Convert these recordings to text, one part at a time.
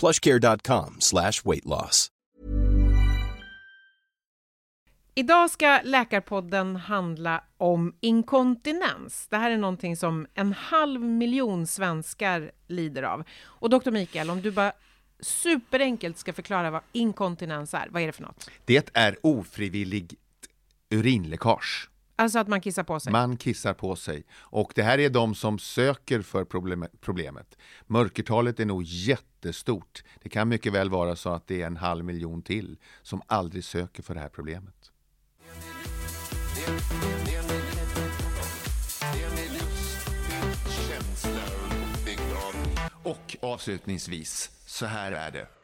plushcare.com slash weight loss. Idag ska Läkarpodden handla om inkontinens. Det här är någonting som en halv miljon svenskar lider av. Och doktor Mikael, om du bara superenkelt ska förklara vad inkontinens är, vad är det för något? Det är ofrivilligt urinläckage. Alltså att man kissar på sig? Man kissar på sig. Och det här är de som söker för problemet. Mörkertalet är nog jättestort. Det kan mycket väl vara så att det är en halv miljon till som aldrig söker för det här problemet. Och avslutningsvis, så här är det.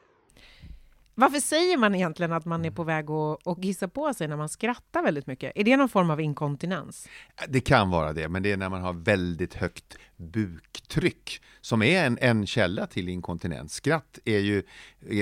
Varför säger man egentligen att man är på väg att, att gissa på sig när man skrattar väldigt mycket? Är det någon form av inkontinens? Det kan vara det, men det är när man har väldigt högt buktryck som är en, en källa till inkontinens. Skratt är ju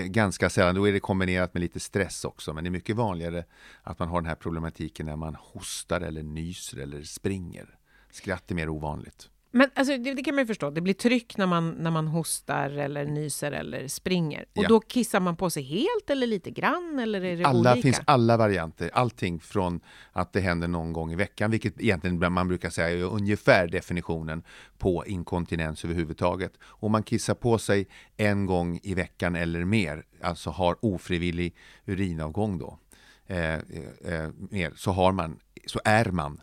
ganska sällan, då är det kombinerat med lite stress också, men det är mycket vanligare att man har den här problematiken när man hostar eller nyser eller springer. Skratt är mer ovanligt. Men alltså, det, det, kan man ju förstå. Det blir tryck när man, när man hostar eller nyser eller springer. Och ja. då kissar man på sig helt eller lite grann? Eller är det alla olika? finns alla varianter. Allting från att det händer någon gång i veckan, vilket egentligen man brukar säga är ungefär definitionen på inkontinens överhuvudtaget. Och man kissar på sig en gång i veckan eller mer, alltså har ofrivillig urinavgång då, eh, eh, mer, så, har man, så är man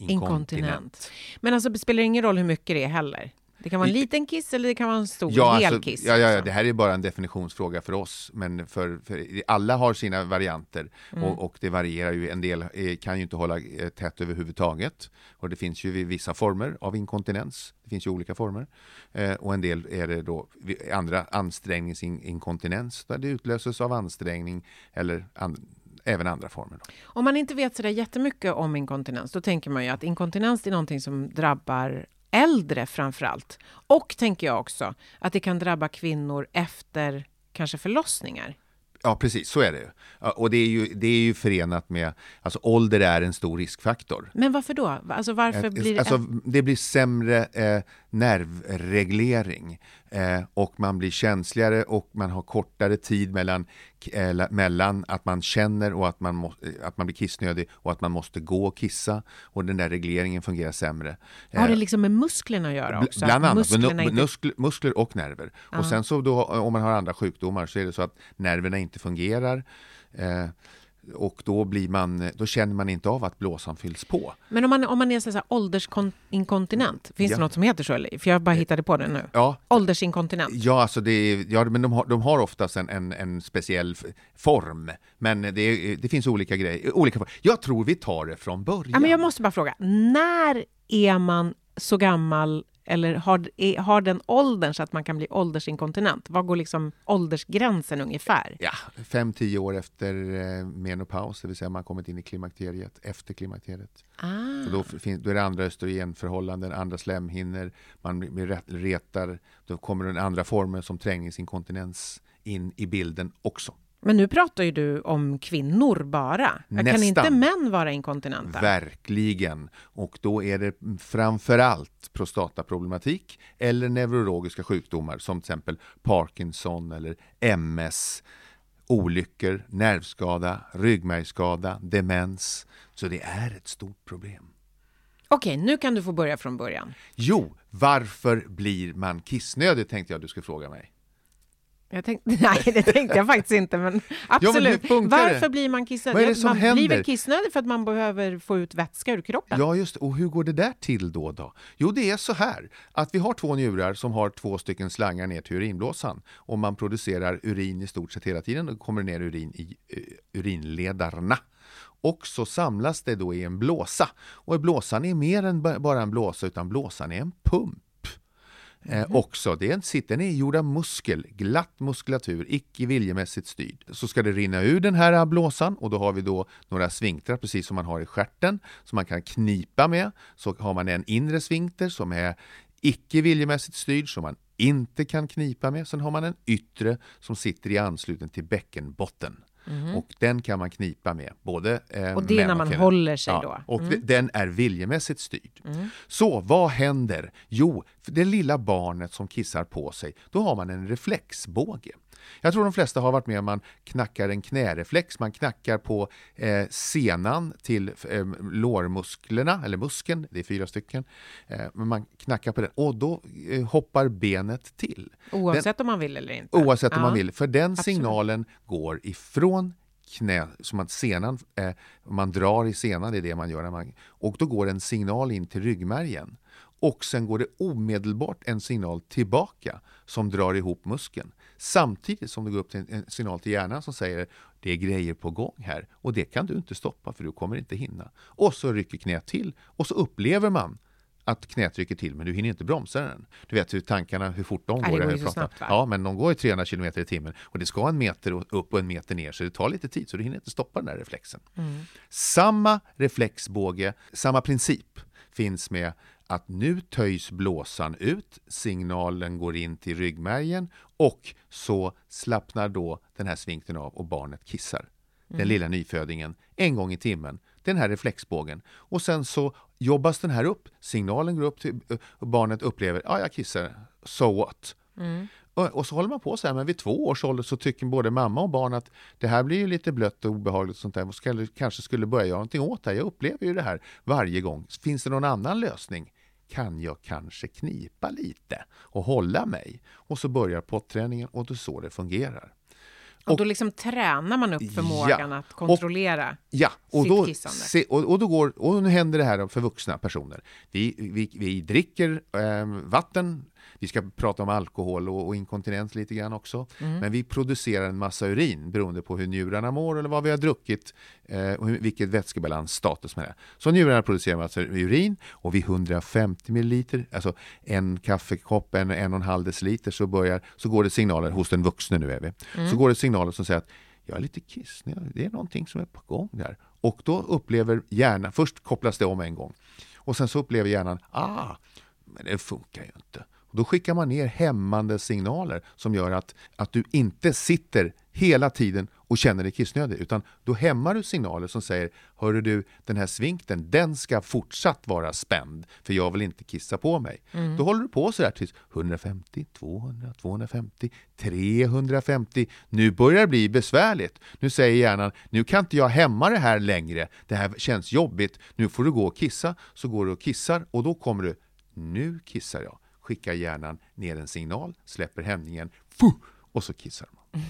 inkontinent. Men alltså, det spelar ingen roll hur mycket det är heller? Det kan vara en liten kiss eller det kan vara en stor ja, hel alltså, kiss? Ja, ja, ja, det här är bara en definitionsfråga för oss, men för, för alla har sina varianter mm. och, och, det varierar ju. En del eh, kan ju inte hålla eh, tätt överhuvudtaget och det finns ju vissa former av inkontinens. Det finns ju olika former eh, och en del är det då andra ansträngningsinkontinens där det utlöses av ansträngning eller an, även andra former. Då. Om man inte vet så där jättemycket om inkontinens, då tänker man ju att inkontinens är någonting som drabbar äldre framför allt. Och tänker jag också att det kan drabba kvinnor efter kanske förlossningar. Ja, precis, så är det. Och det är ju, det är ju förenat med, alltså ålder är en stor riskfaktor. Men varför då? Alltså varför blir det... Alltså, det blir sämre eh, nervreglering eh, och man blir känsligare och man har kortare tid mellan, eh, mellan att man känner och att man, må, att man blir kissnödig och att man måste gå och kissa och den där regleringen fungerar sämre. Har det eh, liksom med musklerna att göra också? Bland annat, musklerna inte... muskler, muskler och nerver. Ah. Och sen så då, om man har andra sjukdomar så är det så att nerverna inte fungerar. Eh, och då, blir man, då känner man inte av att blåsan fylls på. Men om man, om man är så här åldersinkontinent, finns ja. det något som heter så? Eller? För jag bara hittade på det nu. Ja. Åldersinkontinent? Ja, alltså det, ja men de har, de har oftast en, en, en speciell form. Men det, det finns olika grejer. Olika, jag tror vi tar det från början. Ja, men jag måste bara fråga, när är man så gammal eller har, är, har den åldern så att man kan bli åldersinkontinent? Vad går liksom åldersgränsen ungefär? Ja, fem, tio år efter eh, menopaus, det vill säga man kommit in i klimakteriet, efter klimakteriet. Ah. då, finns, då är det andra östrogenförhållanden, andra slemhinnor, man blir retar, då kommer den andra formen som träningsinkontinens in i bilden också. Men nu pratar ju du om kvinnor bara. Nästan. Kan inte män vara inkontinenta? Verkligen. Och då är det framför allt prostataproblematik eller neurologiska sjukdomar som till exempel Parkinson eller MS, olyckor, nervskada, ryggmärgsskada, demens. Så det är ett stort problem. Okej, nu kan du få börja från början. Jo, varför blir man kissnödig tänkte jag du skulle fråga mig. Jag tänkte, nej, det tänkte jag faktiskt inte, men absolut. Ja, men Varför blir man kissnödig? Det man händer? blir väl kissnödig för att man behöver få ut vätska ur kroppen? Ja, just Och hur går det där till då? då? Jo, det är så här att vi har två njurar som har två stycken slangar ner till urinblåsan och man producerar urin i stort sett hela tiden och kommer ner urin i uh, urinledarna. Och så samlas det då i en blåsa. Och blåsan är mer än bara en blåsa, utan blåsan är en pump. Eh, också. Det är en, den är gjord av muskel, glatt muskulatur, icke viljemässigt styrd. Så ska det rinna ur den här blåsan och då har vi då några svinkter, precis som man har i skärten, som man kan knipa med. Så har man en inre svinkter som är icke viljemässigt styrd, som man inte kan knipa med. Sen har man en yttre som sitter i anslutning till bäckenbotten. Mm. Och den kan man knipa med. Både, eh, och det är när man kvinnor. håller sig ja, då? Och mm. den är viljemässigt styrd. Mm. Så vad händer? Jo, för det lilla barnet som kissar på sig, då har man en reflexbåge. Jag tror de flesta har varit med om man knackar en knäreflex, man knackar på eh, senan till eh, lårmusklerna, eller muskeln, det är fyra stycken. Eh, men man knackar på den och då eh, hoppar benet till. Oavsett den, om man vill eller inte? Oavsett ja. om man vill, för den Absolut. signalen går ifrån knä, som att senan, eh, man drar i senan, det är det man gör. När man, och då går en signal in till ryggmärgen. Och sen går det omedelbart en signal tillbaka som drar ihop muskeln. Samtidigt som det går upp till en signal till hjärnan som säger det är grejer på gång här och det kan du inte stoppa för du kommer inte hinna. Och så rycker knät till och så upplever man att knät rycker till men du hinner inte bromsa den. Du vet hur tankarna, hur fort de går. Det går ju snabbt, ja, men de går i 300 km i timmen och det ska en meter upp och en meter ner så det tar lite tid så du hinner inte stoppa den där reflexen. Mm. Samma reflexbåge, samma princip finns med att nu töjs blåsan ut, signalen går in till ryggmärgen och så slappnar då den här svinkten av och barnet kissar. Den mm. lilla nyfödingen en gång i timmen, den här reflexbågen. Och sen så jobbas den här upp, signalen går upp till och barnet upplever, ja jag kissar, so what? Mm. Och, och, så håller man på så här, men vid två års ålder så tycker både mamma och barn att det här blir ju lite blött och obehagligt och sånt där och ska, kanske skulle börja göra någonting åt det här. Jag upplever ju det här varje gång. Finns det någon annan lösning? kan jag kanske knipa lite och hålla mig. Och så börjar potträningen och det är så det fungerar. Och, och då liksom tränar man upp förmågan ja, att kontrollera och, ja, och sitt då, kissande. Se, och, och, då går, och nu händer det här för vuxna personer. Vi, vi, vi dricker eh, vatten vi ska prata om alkohol och, och inkontinens lite grann också. Mm. Men vi producerar en massa urin beroende på hur njurarna mår eller vad vi har druckit eh, och vilket vätskebalansstatus med det Så njurarna producerar massa urin och vid 150 ml, alltså en kaffekopp, en, en och en halv deciliter så, börjar, så går det signaler hos den vuxne nu är vi. Mm. Så går det signaler som säger att jag är lite kissnig, det är någonting som är på gång där. Och då upplever hjärnan, först kopplas det om en gång och sen så upplever hjärnan, ah, men det funkar ju inte. Och då skickar man ner hämmande signaler som gör att, att du inte sitter hela tiden och känner dig kissnödig, utan då hämmar du signaler som säger Hörru du, den här svinkten, den ska fortsatt vara spänd, för jag vill inte kissa på mig. Mm. Då håller du på så där tills 150, 200, 250, 350. Nu börjar det bli besvärligt. Nu säger hjärnan, nu kan inte jag hämma det här längre. Det här känns jobbigt. Nu får du gå och kissa. Så går du och kissar och då kommer du, nu kissar jag skickar hjärnan ner en signal, släpper hämningen, fuh, och så kissar man.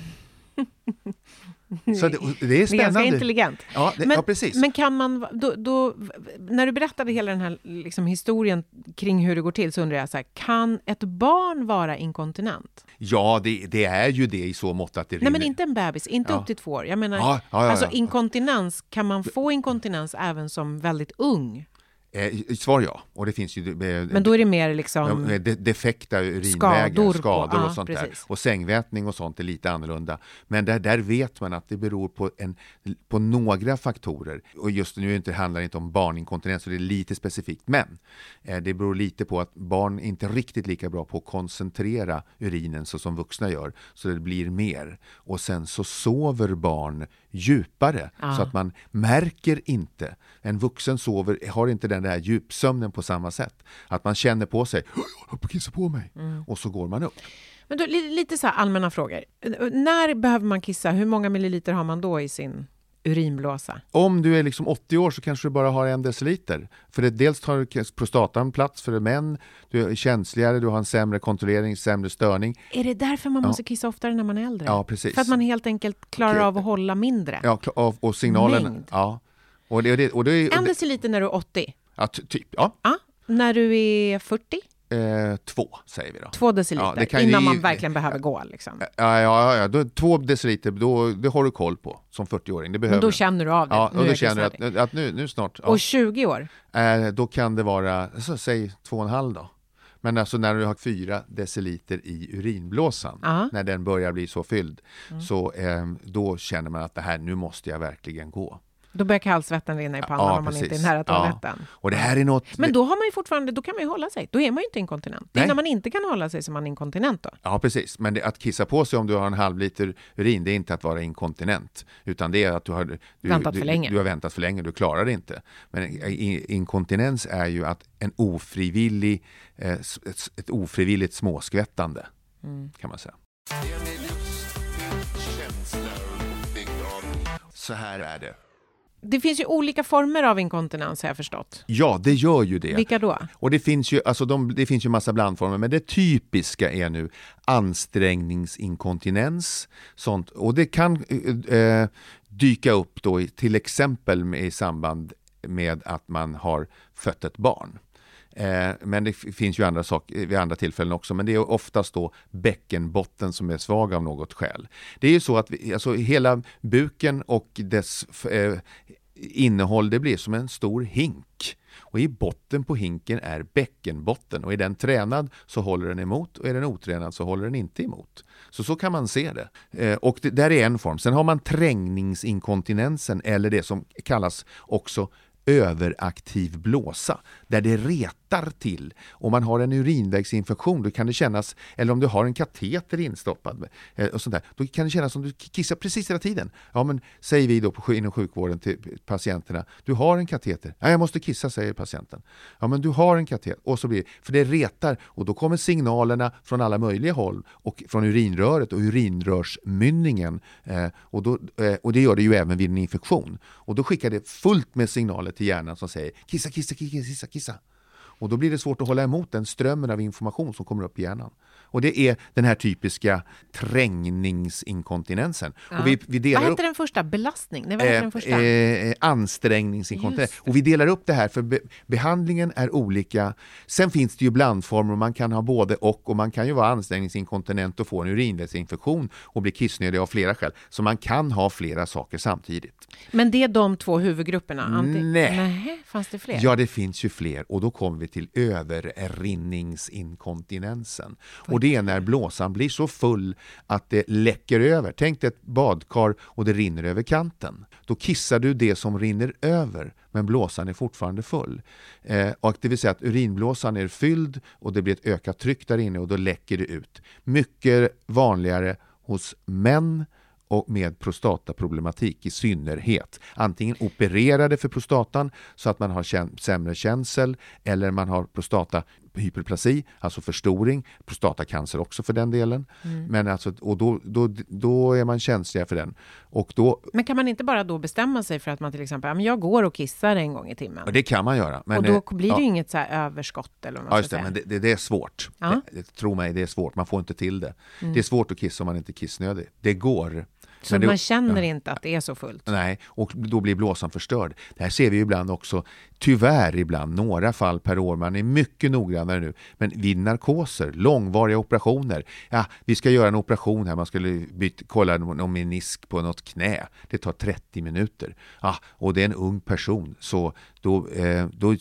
Så det, det, är spännande. Ganska intelligent. Ja, det, men, ja, precis. men kan man, då, då, när du berättade hela den här liksom, historien kring hur det går till så undrar jag, så här, kan ett barn vara inkontinent? Ja, det, det, är ju det i så mått att det Nej, men inte en bebis, inte ja. upp till två år. Jag menar, ja, alltså inkontinens, kan man få inkontinens även som väldigt ung? Eh, svar ja. Och det finns ju, eh, Men då är det mer liksom... De, de, defekta urinvägar, skador, skador och ja, sånt precis. där. Och sängvätning och sånt är lite annorlunda. Men där, där vet man att det beror på, en, på några faktorer. Och just nu inte, handlar det inte om barninkontinens, så det är lite specifikt. Men eh, det beror lite på att barn inte är riktigt lika bra på att koncentrera urinen så som vuxna gör. Så det blir mer. Och sen så sover barn djupare ja. så att man märker inte. En vuxen sover, har inte den där djupsömnen på samma sätt. Att man känner på sig, jag på kissa på mig. Mm. Och så går man upp. Men då, lite så allmänna frågor. När behöver man kissa? Hur många milliliter har man då i sin urinblåsa? Om du är liksom 80 år så kanske du bara har en deciliter. För det, dels tar prostatan plats för män, du är känsligare, du har en sämre kontrollering, sämre störning. Är det därför man måste kissa oftare när man är äldre? Ja, precis. För att man helt enkelt klarar Okej. av att hålla mindre? Ja, och, och signalen. Mängd. Ja. Och det, och det, och det, och En det, deciliter när du är 80? ja, ty- typ, ja. Ja. När du är 40? Eh, två säger vi då. Två deciliter? Ja, kan ju- innan man verkligen behöver gå? Liksom. Ja, ja, ja, då, två deciliter, då, det har du koll på som 40-åring. Det behöver Men då känner du av det? Ja, Nu och då känner du att, att nu, nu snart, ja, Och 20 år? eh, då kan det vara, så, säg två och en halv då. Men alltså när du har fyra deciliter i urinblåsan. Mm. när den börjar bli så fylld, så eh, då känner man att det här, nu måste jag verkligen gå. Då börjar kallsvetten rinna i pannan Ja, om man inte är nära Ja. toaletten. Och det här är något... Men då har man ju fortfarande, då kan man ju hålla sig. Då är man ju inte inkontinent. Det är Nej. när man inte kan hålla sig som man är inkontinent då. Ja, precis. Men det, att kissa på sig om du har en halv liter urin, det är inte att vara inkontinent. Utan det är att du har, du, Väntat för du, länge. Du har väntat för länge, du klarar det inte. Men inkontinens är ju att en ofrivillig, eh, ett, ett ofrivilligt småskvättande, Mm. kan man säga. Så här är det. Det finns ju olika former av inkontinens har jag förstått. Ja, det gör ju det. Vilka då? Och det finns ju, alltså de, det finns ju massa blandformer, men det typiska är nu ansträngningsinkontinens. Sånt. Och det kan eh, dyka upp då i, till exempel med, i samband med att man har fött ett barn. Eh, men det finns ju andra saker vid andra tillfällen också, men det är oftast då bäckenbotten som är svag av något skäl. Det är ju så att vi, alltså hela buken och dess eh, innehåll, det blir som en stor hink. Och i botten på hinken är bäckenbotten och är den tränad så håller den emot och är den otränad så håller den inte emot. Så så kan man se det. Eh, och det där är en form. Sen har man trängningsinkontinensen eller det som kallas också överaktiv blåsa, där det retar till. Om man har en urinvägsinfektion, då kan det kännas, eller om du har en kateter instoppad, eh, och sånt där, då kan det kännas som du kissar precis hela tiden. Ja, men säger vi då på, inom sjukvården till patienterna, du har en kateter. Nej, jag måste kissa, säger patienten. Ja, men du har en kateter. Och så blir för det retar och då kommer signalerna från alla möjliga håll och från urinröret och urinrörsmynningen. Eh, och, då, eh, och det gör det ju även vid en infektion. Och då skickar det fullt med signaler till hjärnan som säger kissa, kissa, kissa, kissa, kissa. Och då blir det svårt att hålla emot den strömmen av information som kommer upp i hjärnan. Och det är den här typiska trängningsinkontinensen. Och vi, vi delar Vad heter den första? Belastning? Nej, vad heter den första? Eh, eh, ansträngningsinkontinens. Och vi delar upp det här för be behandlingen är olika. Sen finns det ju blandformer och man kan ha både och och man kan ju vara ansträngningsinkontinent och få en urinvägsinfektion och bli kissnödig av flera skäl. Så man kan ha flera saker samtidigt. Men det är de två huvudgrupperna? Nej. Nej. Fanns det fler? Ja, det finns ju fler och då kommer vi till överrinningsinkontinensen. Och det är när blåsan blir så full att det läcker över. Tänk dig ett badkar och det rinner över kanten. Då kissar du det som rinner över, men blåsan är fortfarande full. Eh, och det vill säga att urinblåsan är fylld och det blir ett ökat tryck där inne och då läcker det ut. Mycket vanligare hos män och med prostataproblematik i synnerhet. Antingen opererade för prostatan så att man har sämre känsel eller man har prostata prostatahyperplasi, alltså förstoring, prostatacancer också för den delen. Men alltså, och då, då, då är man känsligare för den. Och då, Men kan man inte bara då bestämma sig för att man till exempel, jag går och kissar en gång i timmen? det kan man göra. Men, och då eh, blir det ja. inget så överskott eller vad man Ja, just det, säga. men det, det, det är svårt. Ja. Mm. Det, det, tro mig, det är svårt. Man får inte till det. Det är svårt att kissa om man inte är kissnödig. Det går. Så det- man känner inte att det är så fullt? Nej, och då blir blåsan förstörd. Det här ser vi ibland också, tyvärr ibland, några fall per år. Man är mycket noggrannare nu. Men vid narkoser, långvariga operationer. Ja, vi ska göra en operation här, man skulle byta, kolla någon menisk på något knä. Det tar 30 minuter. Ja, och det är en ung person, så då, eh, då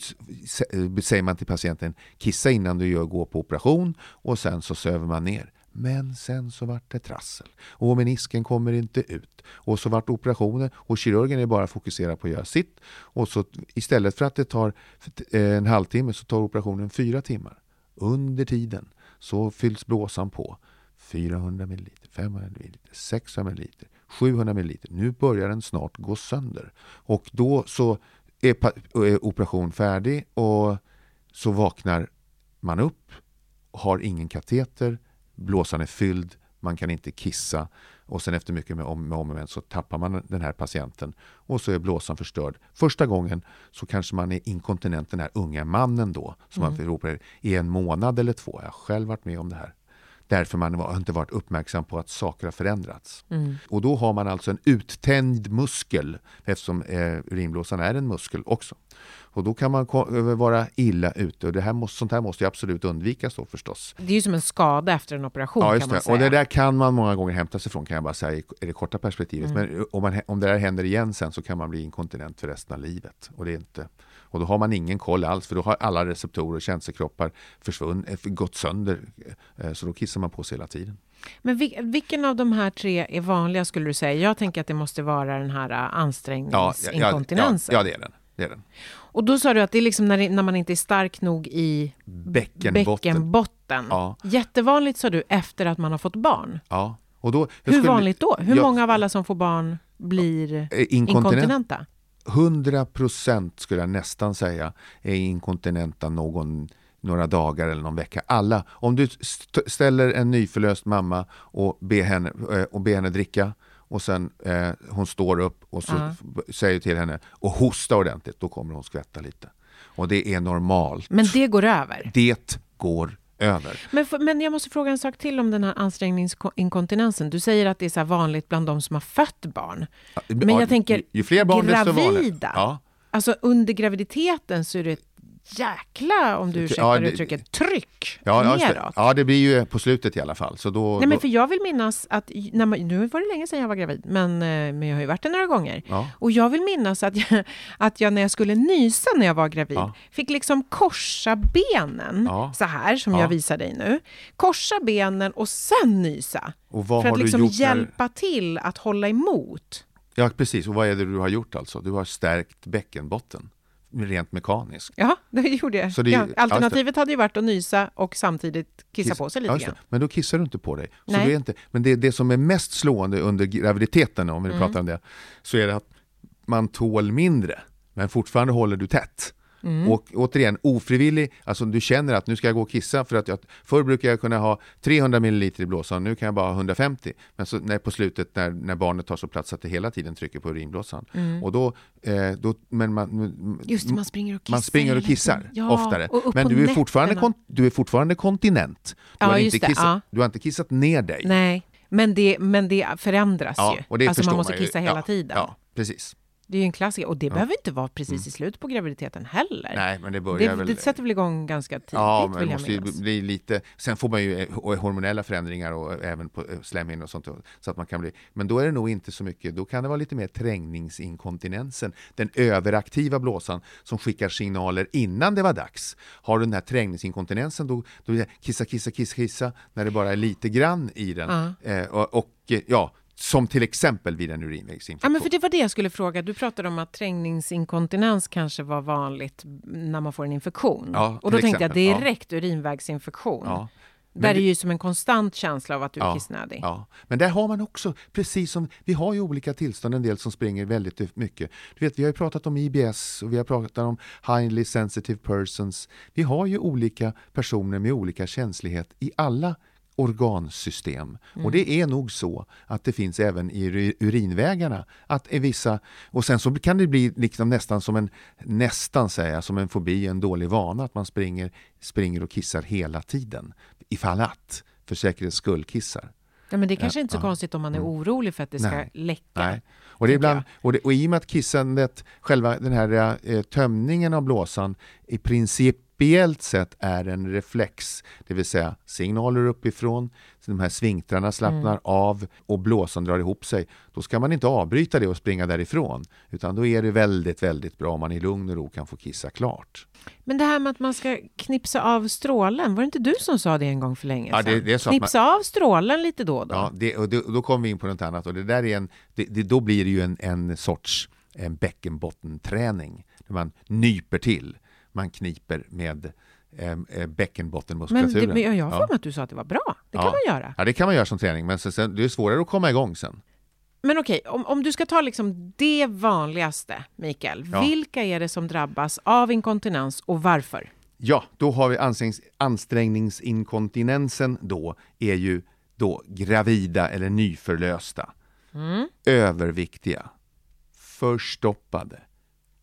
säger man till patienten, kissa innan du gör, går på operation och sen så söver man ner. Men sen så vart det trassel och menisken kommer inte ut. Och så vart operationen och kirurgen är bara fokuserad på att göra sitt. Och så istället för att det tar en halvtimme så tar operationen fyra timmar. Under tiden så fylls blåsan på. 400 ml, 500 ml, 600 ml, 700 ml. Nu börjar den snart gå sönder. Och då så är är operation färdig och så vaknar man upp, har ingen kateter, blåsan är fylld, man kan inte kissa och sen efter mycket med om, med om och men så tappar man den här patienten och så är blåsan förstörd. Första gången så kanske man är inkontinent, den här unga mannen då, som man ropar i en månad eller två. Jag har själv varit med om det här. Därför man har inte varit uppmärksam på att saker har förändrats. Och då har man alltså en uttänd muskel eftersom eh, urinblåsan är en muskel också. Och då kan man ko- vara illa ute och det här måste, sånt här måste ju absolut undvikas då förstås. Det är ju som en skada efter en operation Ja, kan just man det. säga. Och det där kan man många gånger hämta sig från kan jag bara säga i i det korta perspektivet. Mm. Men om, man, om det där händer igen sen så kan man bli inkontinent för resten av livet. Och, det är inte, och då har man ingen koll alls för då har alla receptorer och känselkroppar försvunnit, eh, gått sönder. Eh, Så då kissar man på sig hela tiden. Men vil, vilken av de här tre är vanliga skulle du säga? Jag tänker att det måste vara den här äh, Ja, ja, ja, ansträngningsinkontinensen. ja, det är den. Det är den. Och då sa du att det är liksom när, när man inte är stark nog i Bäckenbotten. bäckenbotten. Ja. Jättevanligt sa du efter att man har fått barn. Ja. Och då, jag Hur vanligt då? Hur Ja, många av alla som får barn blir eh, inkontinent. inkontinenta? 100 procent skulle jag nästan säga är inkontinenta någon, några dagar eller någon vecka. Alla. Om du st- ställer en nyförlöst mamma och ber henne, eh, och ber henne dricka och sen eh, hon står upp och så f- säger till henne och hosta ordentligt, då kommer hon skvätta lite. Och det är normalt. Men det går över. Det går över. Men, men jag måste fråga en sak till om den här ansträngningsinkontinensen. Du säger att det är så vanligt bland de som har fött barn. Men Ja, jag tänker, ju, ju fler barn desto gravida. Ja. Alltså under graviditeten så är det jäkla, om du ursäktar Ja, det- uttrycket, tryck Ja, neråt. ja, det blir ju på slutet i alla fall. Så då, Nej, men då, för jag vill minnas att, när man, nu var det länge sedan jag var gravid, men, eh, men jag har ju varit det några gånger. Ja. Och jag vill minnas att jag, att jag när jag skulle nysa när jag var gravid, Ja. fick liksom korsa benen, så här som Ja. jag visar dig nu. Korsa benen och sen nysa. och vad för har att du liksom gjort när- hjälpa till att hålla emot. Ja, precis. Och vad är det du har gjort alltså? Du har stärkt bäckenbotten, rent mekaniskt. Ja, det gjorde jag. Så det- ja, alternativet hade ju varit att nysa och samtidigt kissa Kiss- på sig lite grann. Men då kissar du inte på dig. Så Nej. det är inte, men det, det som är mest slående under graviditeten, om vi Mm. pratar om det, så är det att man tål mindre, men fortfarande håller du tätt. Mm. Och återigen, ofrivillig, alltså du känner att nu ska jag gå och kissa för att jag, förr brukar jag kunna ha 300 ml i blåsan, nu kan jag bara ha 150. Men så när, på slutet när, när barnet tar så plats att det hela tiden trycker på urinblåsan. Och då, eh, då, men man, Mm. Just det, man springer och kissar. man springer och hela kissar. Ja, oftare. och Men du är, fortfarande kon, du är fortfarande kontinent. Du, Ja, har inte kissat, ja. du har inte kissat ner dig. Nej, men det, men det förändras ju. och det alltså man måste ju. kissa hela ja, tiden. Ja, precis. Det är ju en klassiker. Och det behöver inte vara precis i slutet på graviditeten heller. Nej, men det börjar det, väl... det sätter väl igång ganska tidigt, Ja, men vill jag måste minnas. bli lite... Sen får man ju eh, hormonella förändringar och även på eh, slemhinnor och sånt. Så att man kan bli, men då är det nog inte så mycket, då kan det vara lite mer trängningsinkontinensen. Den överaktiva blåsan som skickar signaler innan det var dags. Har du den här trängningsinkontinensen då, då det kissa, kissa, kissa, kissa när det bara är lite grann i den. Eh, och, och eh, ja, som till exempel vid en urinvägsinfektion. Ja, men för det var det jag skulle fråga. Du pratade om att trängningsinkontinens kanske var vanligt när man får en infektion. Ja, och då tänkte jag exempel. Ja. direkt urinvägsinfektion. Ja. Men Där det- är ju som en konstant känsla av att du är Ja, kissnödig. Ja, men där har man också, precis som vi har ju olika tillstånd, en del som springer väldigt mycket. Du vet, vi har ju pratat om IBS och vi har pratat om highly sensitive persons. Vi har ju olika personer med olika känslighet i alla organsystem. Och det är nog så att det finns även i ur- urinvägarna. Att vissa, och sen så kan det bli liksom nästan som en, nästan säga, som en fobi, en dålig vana, att man springer, springer och kissar hela tiden. Ifall att, för säkerhets skull kissar. Ja, men det är kanske inte så ja. konstigt om man är orolig för att det ska Nej. läcka. Nej. Och, det är ibland, och, det, och i och med att kissandet, själva den här eh, tömningen av blåsan i principiellt sett är en reflex, det vill säga signaler uppifrån, så de här svinktrarna slappnar Mm. av och blåsan drar ihop sig. Då ska man inte avbryta det och springa därifrån, utan då är det väldigt, väldigt bra om man i lugn och ro kan få kissa klart. Men det här med att man ska knipsa av strålen, var det inte du som sa det en gång för länge Ja, sedan? det- det att knipsa av strålen lite då och då. Ja, det, och, det, då kommer vi in på något annat och det där är en, det, det, då blir det ju en, en sorts en bäckenbottenträning. Där man nyper till, man kniper med eh, eh, men bäckenbottenmuskulaturen. det, men jag har för mig att du sa att det var bra. Det kan man göra. Ja, det kan man göra som träning, men sen, sen, det är svårare att komma igång sen. Men okej, om, om du ska ta liksom det vanligaste, Mikael. Ja. Vilka är det som drabbas av inkontinens och varför? Ja, då har vi ansträngnings, ansträngningsinkontinensen då, är ju då gravida eller nyförlösta, överviktiga, förstoppade,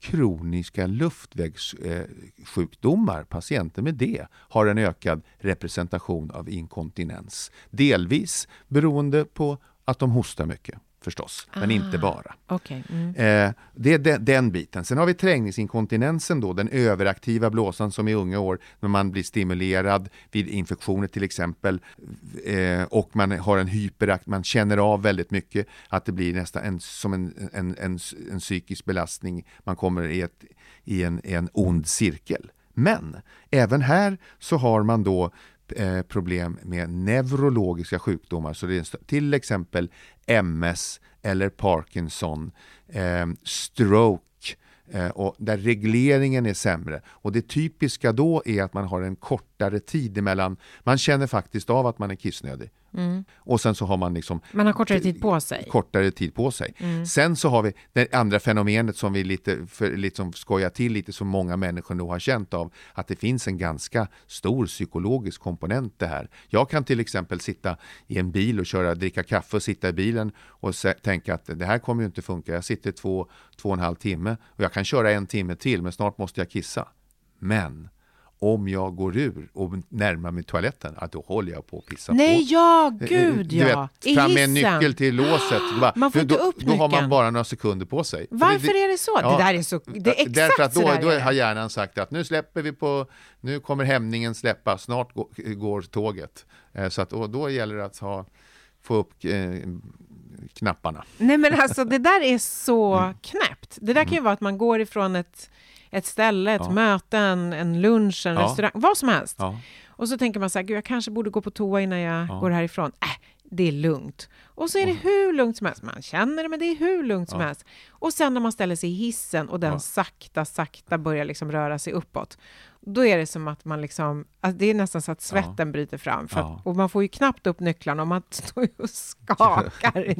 kroniska luftvägssjukdomar, patienter med det, har en ökad representation av inkontinens. Delvis beroende på att de hostar mycket förstås, men inte bara. Okej. Mm. Eh, det är den, den biten. Sen har vi trängningsinkontinensen då, den överaktiva blåsan som i unga år när man blir stimulerad vid infektioner till exempel eh, och man har en hyperakt, man känner av väldigt mycket att det blir nästan en, som en, en, en, en psykisk belastning. Man kommer i, ett, i en, en ond cirkel. Men även här så har man då eh, problem med neurologiska sjukdomar, så det är till exempel MS eller Parkinson, ehm, eh, stroke, och där regleringen är sämre. Och det typiska då är att man har en kortare tid emellan. Man känner faktiskt av att man är kissnödig. Och sen så har man liksom Man har kortare tid på sig. kortare tid på sig. Sen så har vi det andra fenomenet som vi lite, för, liksom skojar till lite, som många människor nog har känt av, att det finns en ganska stor psykologisk komponent det här. Jag kan till exempel sitta i en bil och köra, dricka kaffe och sitta i bilen och tänka att det här kommer ju inte funka. Jag sitter två, två och en halv timme och jag kan köra en timme till, men snart måste jag kissa. Men om jag går ur och närmar mig toaletten, ja, då håller jag på att pissa Nej, på. ja, Eh, gud du ja. Vet, I fram med en nyckel till låset. Bara- Man får då, inte upp Då har man bara några sekunder på sig. För Varför är det så? Det där är så- det är exakt Därför att då, då det. har hjärnan sagt att nu släpper vi på, nu kommer hämningen släppa, snart går, går tåget. Eh, Så att, och då gäller det att ha, få upp eh, knapparna. Nej men alltså det där är så Mm. knäppt. Det där kan ju vara att man går ifrån ett, ett ställe, ett Ja. möte, en, en lunch, en Ja. restaurang, vad som helst. Ja. Och så tänker man så här, gud jag kanske borde gå på toa innan jag Ja. går härifrån. Äh, det är lugnt. Och så är det hur lugnt som helst. Man känner det, men det är hur lugnt som helst. Och sen när man ställer sig i hissen och den sakta, sakta börjar liksom röra sig uppåt. Då är det som att man liksom, alltså det är nästan så att svetten bryter fram. För Ja. att, och man får ju knappt upp nycklarna och man står och skakar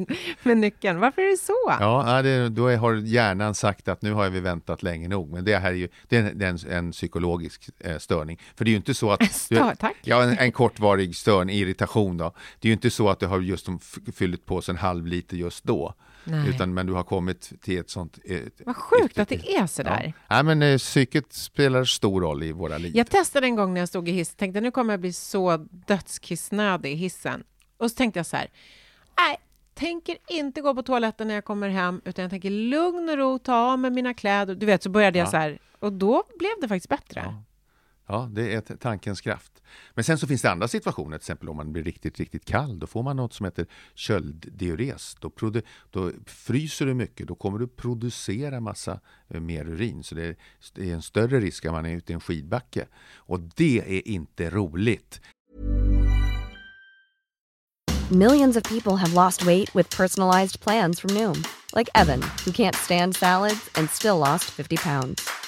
med nyckeln. Varför är det så? Ja, ja, det, då har hjärnan sagt att nu har vi väntat länge nog. Men det här är ju det är en, det är en, en psykologisk eh, störning. För det är ju inte så att... Stör, tack. Ja, en, en kortvarig störning, irritation då. Det är ju inte så att du har just fyllt på sig en halv liter just då. Nej. Utan men du har kommit till ett sånt... Eh, Vad sjukt att det är så där. Ja. Nej, men eh, psyket spelar stor roll i våra liv. Jag testade en gång när jag stod i hiss, tänkte nu kommer jag bli så dödskissnödig i hissen. Och så tänkte jag så här, nej, tänker inte gå på toaletten när jag kommer hem, utan jag tänker lugn och ro, ta av mig mina kläder. Du vet, så började jag Ja. så här, och då blev det faktiskt bättre. Ja. Ja, det är tankens kraft. Men sen så finns det andra situationer, till exempel om man blir riktigt, riktigt kall. Då får man något som heter kölddiures. Då, då fryser du mycket, då kommer du producera massa eh, mer urin. Så det är, det är en större risk att man är ute i en skidbacke. Och det är inte roligt. Millions of people have lost weight with personalized plans from Noom, like Evan, who can't stand salads and still lost 50 pounds.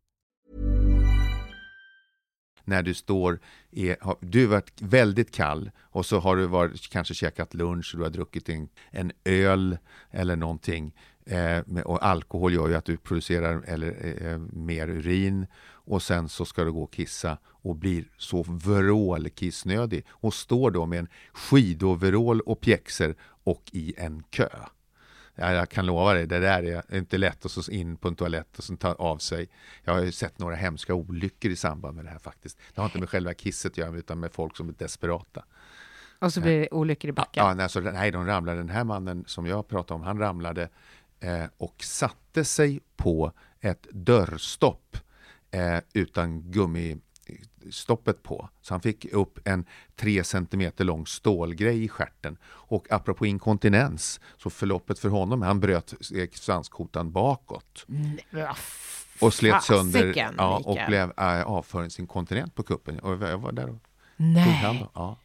När du står, är, har, du har varit väldigt kall och så har du varit, kanske käkat lunch och du har druckit en, en öl eller någonting. Eh, med, och alkohol gör ju att du producerar eller, eh, eh mer urin och sen så ska du gå och kissa och blir så vrålkissnödig och står då med en skidoverall och pjäxor och i en kö. Ja, jag kan lova dig, det där är inte lätt att så in på en toalett och sen ta av sig. Jag har ju sett några hemska olyckor i samband med det här faktiskt. Det har inte med själva kisset att göra utan med folk som är desperata. Och så blir det olyckor i backen? Ja, nej, alltså, nej, de ramlade. Den här mannen som jag pratade om, han ramlade eh, och satte sig på ett dörrstopp eh, utan gummistoppet på. Så han fick upp en tre centimeter lång stålgrej i skärten. Och apropå inkontinens, så förloppet för honom, han bröt svanskotan bakåt. Nej, och slet sönder ja, och Mikael. blev äh, avföringsinkontinent på kuppen. Och jag var där och tog Nej, hand om. Ja.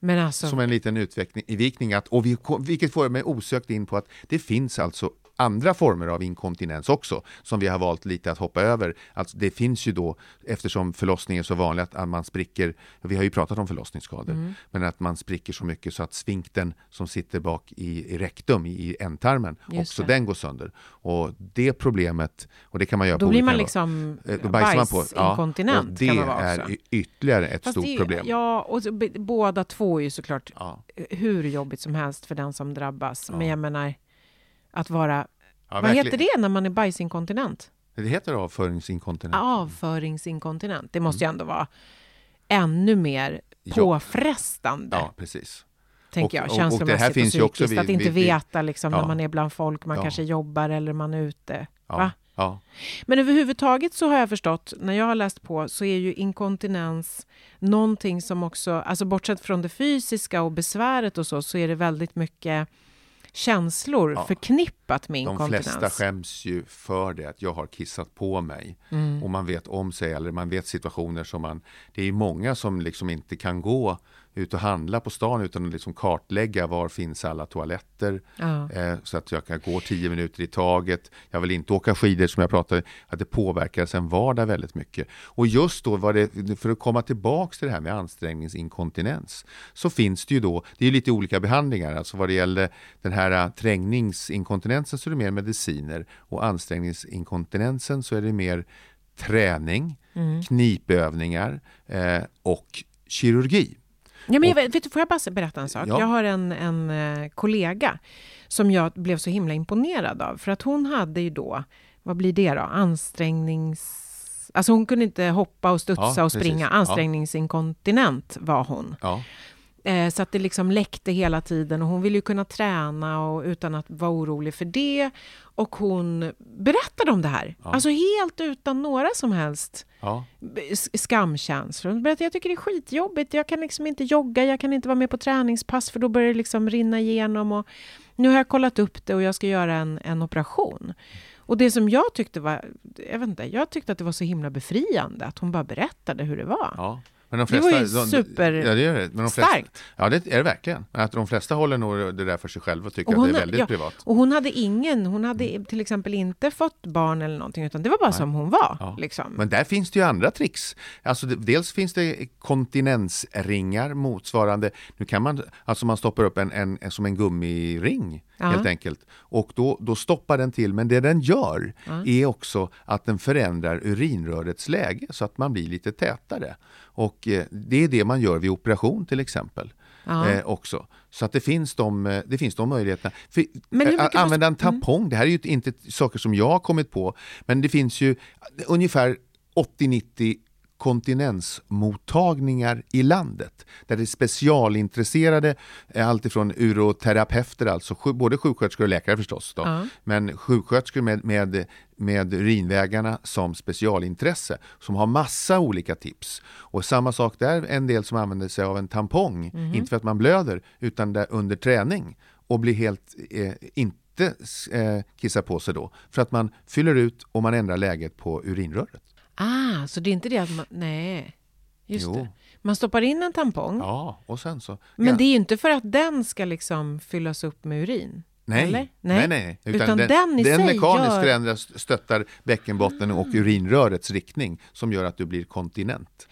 men alltså... Som en liten utveckling, i vikning att, och vi, vilket får mig osökt in på att det finns alltså andra former av inkontinens också, som vi har valt lite att hoppa över. Alltså det finns ju då, eftersom förlossning är så vanligt, att- man spricker, vi har ju pratat om förlossningsskador, Mm. men att man spricker så mycket så att sfinkten som sitter bak i, i rektum, i, ändtarmen, också den går sönder. Och det problemet, och det kan man göra Då på blir man liksom Eh, då bajsar man på- ja, det är också. ytterligare ett Fast stort ju- problem. Ja, och så, båda två är ju såklart Ja. hur jobbigt som helst för den som drabbas. Ja. Men jag menar, att vara... Ja, vad heter det när man är bajsinkontinent? Det heter avföringsinkontinens. Avföringsinkontinent. Det måste ju ändå vara ännu mer Mm. Ja. påfrestande, Ja, precis. tänker och- jag. och- och det här Känslomässigt och, finns ju också psykiskt. vid- att inte vid- vid- veta liksom, Ja. när man är bland folk, man Ja. kanske jobbar eller man är ute. Va? ja. Men överhuvudtaget så har jag förstått, när jag har läst på, så är ju inkontinens någonting som också, alltså bortsett från det fysiska och besväret och så, så är det väldigt mycket känslor Ja. förknippat med De inkontinens. flesta skäms ju för det, att jag har kissat på mig. Mm. Och man vet om sig, eller man vet situationer som man... Det är ju många som liksom inte kan gå ut och handla på stan utan att liksom kartlägga var finns alla toaletter. Ja. Eh, så att jag kan gå tio minuter i taget. Jag vill inte åka skidor som jag pratade att det påverkar sen vardag väldigt mycket. Och just då, var det, för att komma tillbaks till det här med ansträngningsinkontinens, så finns det ju då, det är lite olika behandlingar, alltså vad det gäller den här äh, trängningsinkontinensen så är det mer mediciner och ansträngningsinkontinensen så är det mer träning, Mm. knipövningar eh, och kirurgi. Ja, men jag, vet, vet du, får jag bara berätta en sak? Ja. Jag har en, en eh, kollega som jag blev så himla imponerad av. För att hon hade ju då, vad blir det då? Ansträngnings... Alltså hon kunde inte hoppa och studsa Ja, och precis. springa. Ja. Ansträngningsinkontinent var hon. Ja, Eh, så att det liksom läckte hela tiden och hon ville ju kunna träna och, utan att vara orolig för det. Och hon berättade om det här. Ja. Alltså helt utan några som helst ja. skamkänslor. Hon berättade, jag tycker det är skitjobbigt, jag kan liksom inte jogga, jag kan inte vara med på träningspass för då börjar det liksom rinna igenom. Och nu har jag kollat upp det och jag ska göra en, en operation. Och det som jag tyckte var, jag vet inte, jag tyckte att det var så himla befriande att hon bara berättade hur det var. ja. Men de Det var ju de- super- ja, det är det. Men de flesta, Starkt. Ja, det är det verkligen. Att de flesta håller nog det där för sig själva och tycker Och att det är väldigt ja, privat. Och hon hade ingen, hon hade till exempel inte fått barn eller någonting, utan det var bara som hon var. Ja. Liksom. Men där finns det ju andra tricks. Alltså dels finns det kontinensringar motsvarande, nu kan man, alltså man stoppar upp en, en, en som en gummiring Ja. helt enkelt. Och då, då stoppar den till, men det den gör är också att den förändrar urinrörets läge så att man blir lite tätare. Och eh, det är det man gör vid operation till exempel. Ja. Eh, också. Så att det finns de, eh, det finns de möjligheterna. För, Men hur eh, använda en mm. tampong, det här är ju inte saker som jag har kommit på, men det finns ju ungefär 80-90 kontinensmottagningar i landet där det är specialintresserade, eh, alltifrån uroterapeuter, alltså både sjuksköterskor och läkare förstås, då, Ja. men sjuksköterskor med, med, med urinvägarna som specialintresse som har massa olika tips. Och samma sak där, en del som använder sig av en tampong, Mhm. inte för att man blöder, utan där under träning och blir helt eh, inte eh, kissa på sig då, för att man fyller ut och man ändrar läget på urinröret. Ah, så det är inte det att man... Nej, just Jo. det. Man stoppar in en tampong, Ja, och sen så... men ja. det är ju inte för att den ska liksom fyllas upp med urin. Nej, Eller? nej, nej. Utan den i sig mekaniskt gör- förändras, stöttar bäckenbotten och urinrörets riktning som gör att du blir kontinent.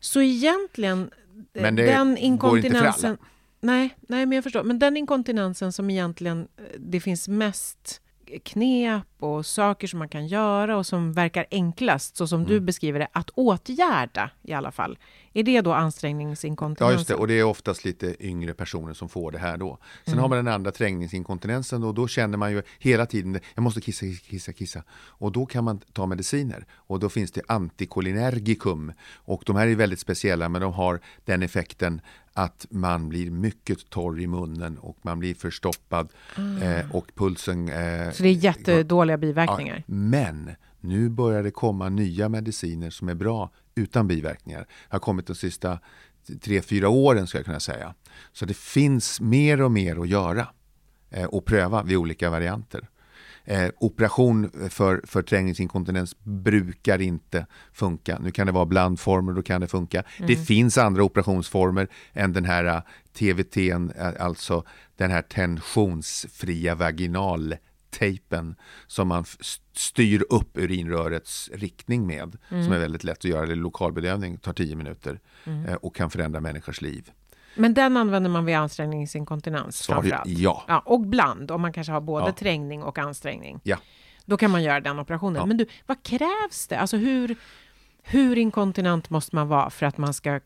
Så egentligen, eh, Men det den inkontinensen... Nej, nej, men jag förstår. Men den inkontinensen som egentligen eh, det finns mest knep och saker som man kan göra och som verkar enklast, så som Mm. du beskriver det, att åtgärda i alla fall. Är det då ansträngningsinkontinensen? Ja, just det. Och det är oftast lite yngre personer som får det här då. Sen Mm. har man den andra trängningsinkontinensen och då känner man ju hela tiden, jag måste kissa, kissa, kissa. Och då kan man ta mediciner. Och då finns det antikolinergikum. Och de här är väldigt speciella, men de har den effekten att man blir mycket torr i munnen och man blir förstoppad eh, och pulsen... Eh. Så det är jättedåliga biverkningar? Ja, men nu börjar det komma nya mediciner som är bra utan biverkningar. Det har kommit de sista tre, fyra åren ska jag kunna säga. Så det finns mer och mer att göra eh, och pröva vid olika varianter. Eh, operation för, trängningsinkontinens brukar inte funka. Nu kan det vara blandformer, då kan det funka. Det finns andra operationsformer än den här eh, TVT, eh, alltså den här tensionsfria vaginaltejpen som man styr upp urinrörets riktning med. Som är väldigt lätt att göra. Är lokalbedövning, tar 10 minuter eh, och kan förändra människors liv. Men den använder man vid ansträngningsinkontinens Svar ja. ja. Och bland, om man kanske har både Ja. trängning och ansträngning. Ja. Då kan man göra den operationen. Ja. Men du, vad krävs det? Alltså hur, hur inkontinent måste man vara för att man ska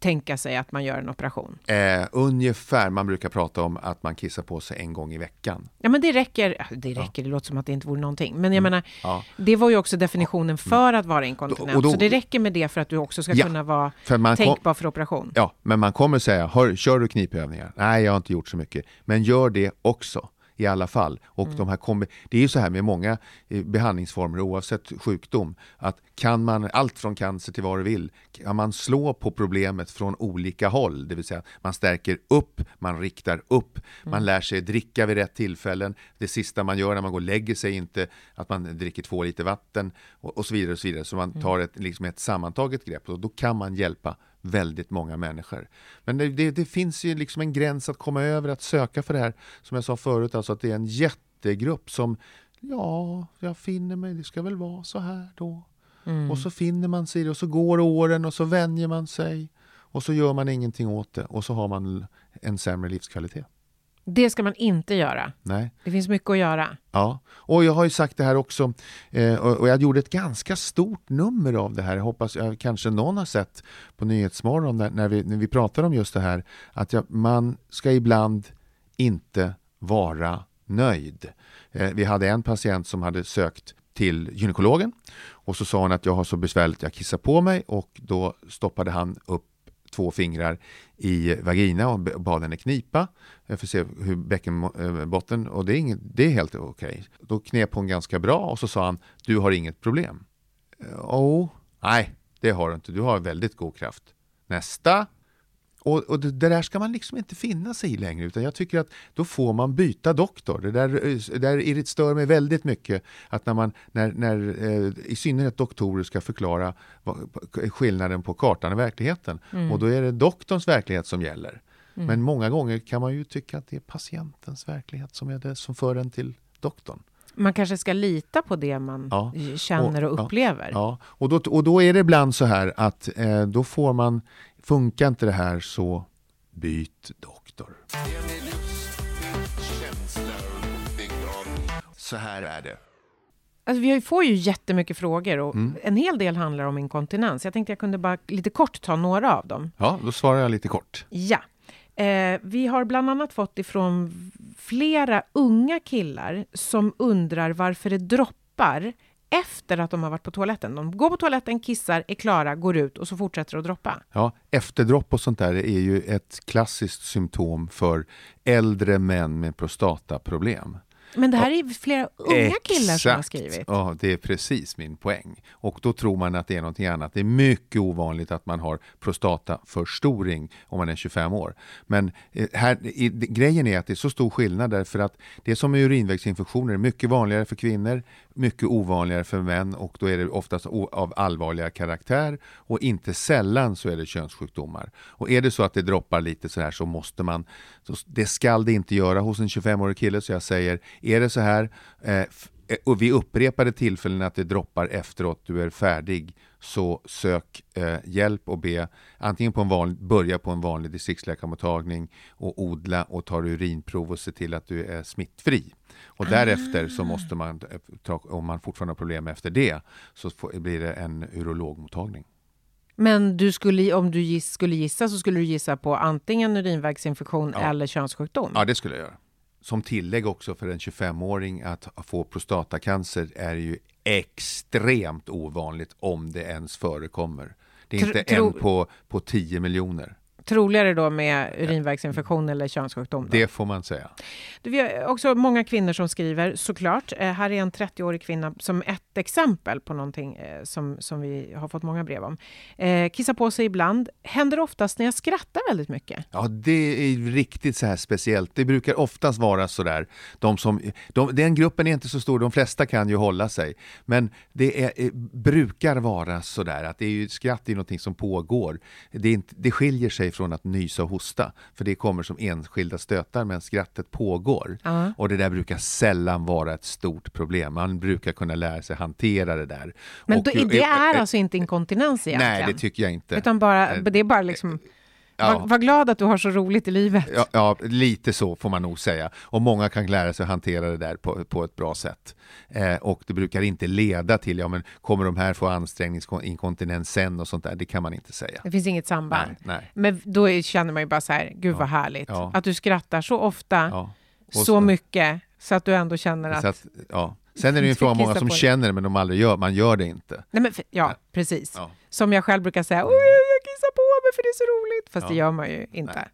tänka sig att man gör en operation? Eh, ungefär, man brukar prata om att man kissar på sig en gång i veckan. Ja, men det räcker. Det räcker, det låter som att det inte vore någonting. Men jag menar, Mm. Ja. det var ju också definitionen för att vara inkontinent. Och då- så det räcker med det för att du också ska Ja, kunna vara för tänkbar för operation. Ja, men man kommer säga, Hör, kör du knipövningar? Nej, jag har inte gjort så mycket. Men gör det också i alla fall. Och de här det är ju så här med många eh, behandlingsformer oavsett sjukdom att kan man, allt från cancer till vad du vill, kan man slå på problemet från olika håll, det vill säga man stärker upp, man riktar upp, man lär sig dricka vid rätt tillfällen, det sista man gör när man går och lägger sig inte att man dricker två liter vatten och, och så vidare och så vidare, så man tar ett, liksom ett sammantaget grepp och då kan man hjälpa väldigt många människor. Men det, det, det finns ju liksom en gräns att komma över, att söka för det här, som jag sa förut, alltså att det är en jättegrupp som, ja, jag finner mig, det ska väl vara så här då. Och så finner man sig i det och så går åren och så vänjer man sig och så gör man ingenting åt det och så har man en sämre livskvalitet. Det ska man inte göra. Nej. Det finns mycket att göra. Ja, och jag har ju sagt det här också eh, och jag gjorde ett ganska stort nummer av det här. Jag hoppas jag, kanske någon har sett på Nyhetsmorgon när, när, vi, när vi pratar om just det här att jag, man ska ibland inte vara nöjd. Eh, vi hade en patient som hade sökt till gynekologen och så sa hon att jag har så besvärligt, jag kissar på mig och då stoppade han upp två fingrar i vagina och bad henne knipa för att se hur bäckenbotten, eh, och det är, inget, det är helt okej. Då knep hon ganska bra och så sa han, du har inget problem. Eh, Åh, Oh, nej, det har du inte, du har väldigt god kraft. Nästa. Och, och det, det där ska man liksom inte finna sig i längre, utan jag tycker att då får man byta doktor. Det där, eh, det där stör mig väldigt mycket, att när man, när, när eh, i synnerhet doktorer ska förklara skillnaden på kartan och verkligheten, och då är det doktorns verklighet som gäller. Men många gånger kan man ju tycka att det är patientens verklighet som är det som för en till doktorn. Man kanske ska lita på det man Ja. känner och Och- ja. upplever. Ja, och då, och då är det ibland så här att eh, då får man, funkar inte det här så byt doktor. Så här är det. Alltså, vi får ju jättemycket frågor och Mm. en hel del handlar om inkontinens. Jag tänkte jag kunde bara lite kort ta några av dem. Ja, då svarar jag lite kort. Ja. Eh, vi har bland annat fått ifrån flera unga killar som undrar varför det droppar efter att de har varit på toaletten. De går på toaletten, kissar, är klara, går ut och så fortsätter det att droppa. Ja, efterdropp och sånt där är ju ett klassiskt symptom för äldre män med prostataproblem. Men det här är flera unga killar som har Exakt. skrivit. Ja, det är precis min poäng. Och då tror man att det är någonting annat. Det är mycket ovanligt att man har prostataförstoring om man är 25 år. Men eh, här, grejen är att det är så stor skillnad därför att det som är urinvägsinfektioner är mycket vanligare för kvinnor, mycket ovanligare för män och då är det oftast av allvarligare karaktär och inte sällan så är det könssjukdomar. Och är det så att det droppar lite så här så måste man, så det skall det inte göra hos en 25-årig kille så jag säger, är det så här eh, eh, och vid upprepade tillfällen att det droppar efteråt du är färdig så sök eh, hjälp och be antingen på en vanlig, börja på en vanlig distriktsläkarmottagning och odla och ta urinprov och se till att du är smittfri. Och därefter så måste man, eh, om man fortfarande har problem efter det, så blir det en urologmottagning. Men du skulle, om du giss, skulle gissa så skulle du gissa på antingen urinvägsinfektion Ja. eller könssjukdom. Ja, det skulle jag göra. Som tillägg också för en 25-åring att få prostatacancer är ju extremt ovanligt om det ens förekommer. Det är Tro- inte tro- en på, på 10 miljoner. Troligare då med urinvägsinfektion eller könssjukdom. Då. Det får man säga. Du, Vi har också många kvinnor som skriver, såklart. Eh, här är en 30-årig kvinna som ett exempel på någonting eh, som, som vi har fått många brev om. Eh, kissa på sig ibland. Händer oftast när jag skrattar väldigt mycket. Ja, det är riktigt så här speciellt. Det brukar oftast vara så där. De som, de, den gruppen är inte så stor, de flesta kan ju hålla sig. Men det är, brukar vara så där att det är ju, skratt är någonting som pågår. Det, inte, det skiljer sig från att nysa och hosta, för det kommer som enskilda stötar, men skrattet pågår. Ja. Och det där brukar sällan vara ett stort problem. Man brukar kunna lära sig hantera det där. Men Och- då, det är alltså inte inkontinens egentligen? Nej, det tycker jag inte. Utan bara, Eh, det är bara liksom... ja. Var, var glad att du har så roligt i livet. Ja, ja, lite så får man nog säga. Och många kan lära sig att hantera det där på, på ett bra sätt. Eh, och det brukar inte leda till, ja men kommer de här få ansträngningsinkontinens sen och sånt där? Det kan man inte säga. Det finns inget samband. Nej, nej. Men då är- känner man ju bara så här, gud vad härligt. Ja. Att du skrattar så ofta, Ja. Och så mycket, så att du ändå känner att... Så att, ja. Sen är det ju en fråga många som känner det, men de aldrig gör, man gör det inte. Nej, men, ja, precis. Ja. Som jag själv brukar säga, kissar på mig för det är så roligt. Fast det Ja. gör man ju inte. Nej.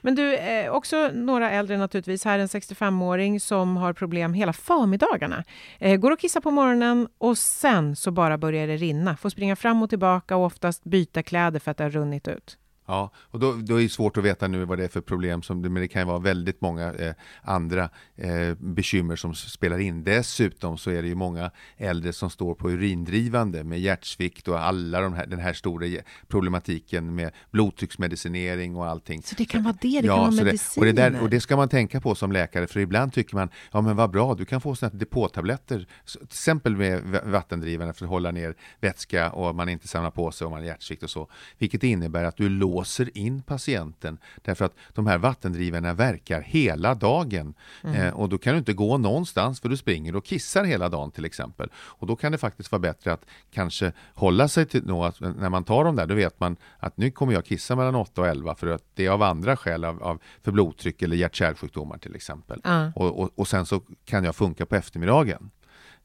Men du, eh, också några äldre naturligtvis. Här är en 65-åring som har problem hela förmiddagarna. Eh, går och kissar på morgonen och sen så bara börjar det rinna. Får springa fram och tillbaka och oftast byta kläder för att det har runnit ut. Ja, och då, då är det svårt att veta nu vad det är för problem, som, det- men det kan ju vara väldigt många eh, andra eh, bekymmer som spelar in. Dessutom så är det ju många äldre som står på urindrivande med hjärtsvikt och alla de här, den här stora problematiken med blodtrycksmedicinering och allting. Så det kan vara det, det kan vara mediciner. och, det där, och det ska man tänka på som läkare, för ibland tycker man, ja men vad bra, du kan få sådana här depåtabletter, till exempel med va- vattendrivande för att hålla ner vätska och man inte samlar på sig om man har hjärtsvikt och så. Vilket innebär att du låser in patienten, därför att de här vattendrivarna verkar hela dagen. Eh, och då kan du inte gå någonstans för du springer och kissar hela dagen till exempel. Och då kan det faktiskt vara bättre att kanske hålla sig till något, när man tar dem där, då vet man att nu kommer jag kissa mellan 8 och 11 för att det är av andra skäl, av, av, för blodtryck eller hjärt-kärlsjukdomar till exempel. Ja. Och, och, och sen så kan jag funka på eftermiddagen.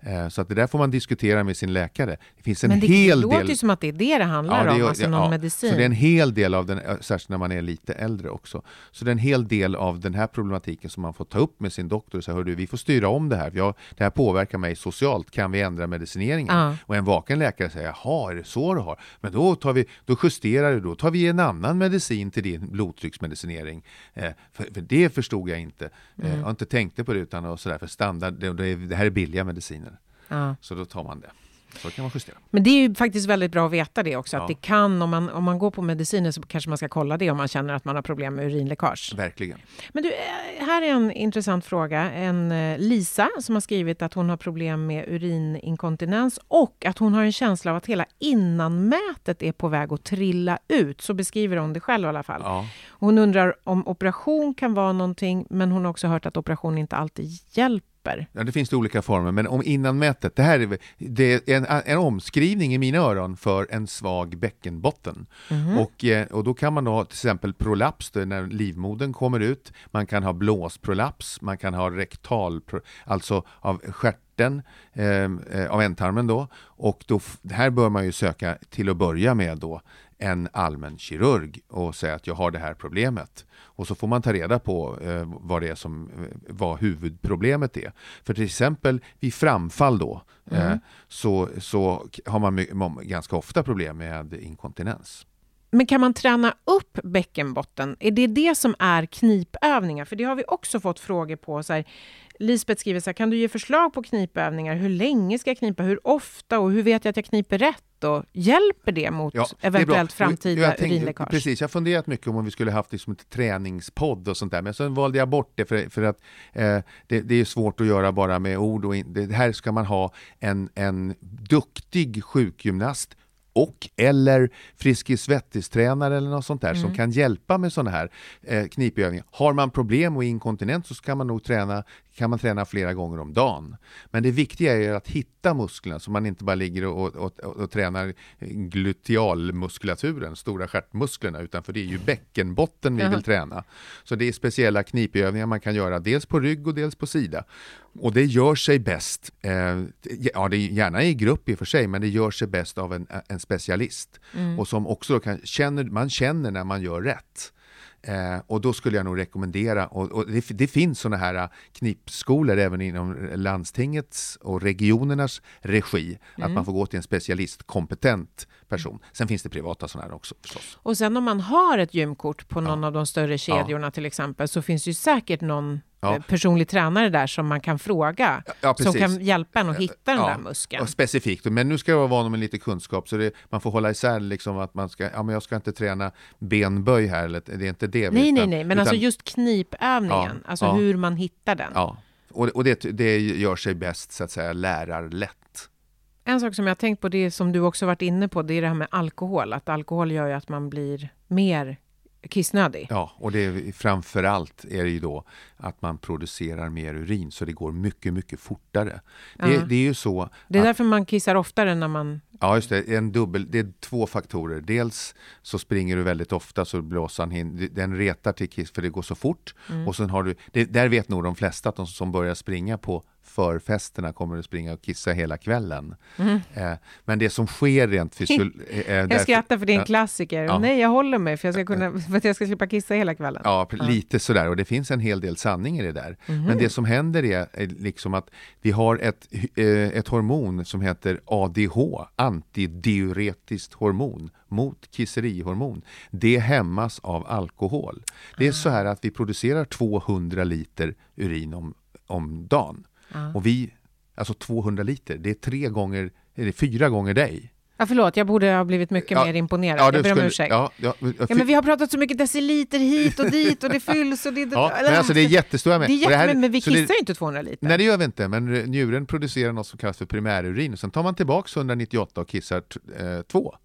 Eh, Så att det där får man diskutera med sin läkare. Det finns en Men det hel låter del... ju som att det är det det handlar det om, alltså någon ja, medicin. Så det är en hel del av den, eh, särskilt när man är lite äldre också. Så det är en hel del av den här problematiken som man får ta upp med sin doktor och säga, hör du, vi får styra om det här. Jag, det här påverkar mig socialt, kan vi ändra medicineringen? Ja. Och en vaken läkare säger, jaha, är det så du har? Men då, tar vi, då justerar du, då tar vi en annan medicin till din blodtrycksmedicinering. Eh, för, för det förstod jag inte. Eh, Mm. jag har inte tänkt på det utan och sådär, för standard, det, det här är billiga mediciner. Ja. Så då tar man det. Så kan man justera. Men det är ju faktiskt väldigt bra att veta det också, att Ja. det kan, om man, om man går på mediciner så kanske man ska kolla det om man känner att man har problem med urinläckage. Verkligen. Men du, eh, här är en intressant fråga. En eh, Lisa som har skrivit att hon har problem med urininkontinens och att hon har en känsla av att hela innanmätet är på väg att trilla ut. Så beskriver hon det själv i alla fall. Ja. Hon undrar om operation kan vara någonting, men hon har också hört att operation inte alltid hjälper. Ja, det finns det olika former, men om innanmätet, det här är, det är en, en omskrivning i mina öron för en svag bäckenbotten. Och, eh, och då kan man ha till exempel prolaps, då när livmodern kommer ut. Man kan ha blåsprolaps, man kan ha rektal, alltså av stjärten, eh, eh, av ändtarmen då. Och då, här bör man ju söka till att börja med då en allmän kirurg och säga att jag har det här problemet. Och så får man ta reda på eh, vad det är som eh, vad huvudproblemet är. För till exempel vid framfall då eh, Mm. så, så har man ganska ofta problem med inkontinens. Men kan man träna upp bäckenbotten? Är det det som är knipövningar? För det har vi också fått frågor på. Så här, Lisbeth skriver så här, kan du ge förslag på knipövningar? Hur länge ska jag knipa? Hur ofta? Och hur vet jag att jag kniper rätt? Och hjälper det mot Ja, det bra. eventuellt Och framtida jag tänkte- urinläckage? Precis, jag har funderat mycket om om vi skulle haft liksom ett träningspodd och sånt där, men sen valde jag bort det för, för att eh, det, det är svårt att göra bara med ord. Och in, det här ska man ha en, en duktig sjukgymnast och eller Friskis Svettis-tränare eller något sånt där som kan hjälpa med sådana här eh, knipövningar. Har man problem och inkontinens så kan man nog träna, kan man träna flera gånger om dagen. Men det viktiga är att hitta musklerna så man inte bara ligger och, och, och, och tränar glutealmuskulaturen, stora stjärtmusklerna, utan för det är ju bäckenbotten vi vill träna. Så det är speciella knipövningar man kan göra dels på rygg och dels på sida. Och det gör sig bäst, eh, ja det är gärna i grupp i och för sig, men det gör sig bäst av en, en specialist. Och som också kan, känner, man känner när man gör rätt. Eh, och då skulle jag nog rekommendera, och, och det, det finns sådana här eh, knipskolor även inom landstingets och regionernas regi, att man får gå till en specialist, kompetent person. Sen finns det privata sådana här också förstås. Och sen om man har ett gymkort på någon av de större kedjorna till exempel, så finns det ju säkert någon Ja. eh, personlig tränare där som man kan fråga, Ja, som kan hjälpa en att hitta den där muskeln. Och specifikt, men nu ska jag vara van med lite kunskap så det, man får hålla isär liksom att man ska, ja men jag ska inte träna benböj här, eller, det är inte det. Nej, nej, utan- nej, men utan- alltså just knipövningen, alltså hur man hittar den. Ja, och, och det, det gör sig bäst så att säga lärarlätt. En sak som jag har tänkt på, det som du också varit inne på, det är det här med alkohol. Att alkohol gör ju att man blir mer kissnödig. Ja, och det är, framför allt är det ju då att man producerar mer urin så det går mycket, mycket fortare. Det, det är ju så Det är att, därför man kissar oftare när man... ja just det, en dubbel, det är två faktorer. Dels så springer du väldigt ofta så blåsan hin, den retar till kiss för det går så fort. Mm. Och sen har du, det, där vet nog de flesta att de som börjar springa på förfesterna kommer att springa och kissa hela kvällen. Eh, men det som sker rent fysiologiskt... Eh, Mm. Jag skrattar för det är en Ja. klassiker. Ja. Nej, jag håller mig för, jag ska kunna, för att jag ska slippa kissa hela kvällen. Ja, lite sådär. Och det finns en hel del sanning i det där. Mhm. Men det som händer är eh, liksom att vi har ett, eh, ett hormon som heter ADH, antidiuretiskt hormon, mot kisserihormon. Det hämmas av alkohol. Det är så här att vi producerar 200 liter urin om, om dagen. Och vi, alltså 200 liter, det är tre gånger, eller fyra gånger dig. Ja, förlåt, jag borde ha blivit mycket Ja, mer imponerad. Ja, jag ber om ursäkt. Ja, ja, Ja, men vi har pratat så mycket deciliter hit och dit och det fylls och det... ja, men alltså det är jättestora mängder. jätte, här- men, vi det- kissar ju inte 200 liter. Nej det gör vi inte, men njuren producerar något som kallas för primärurin sen tar man tillbaks 198 och kissar eh, två.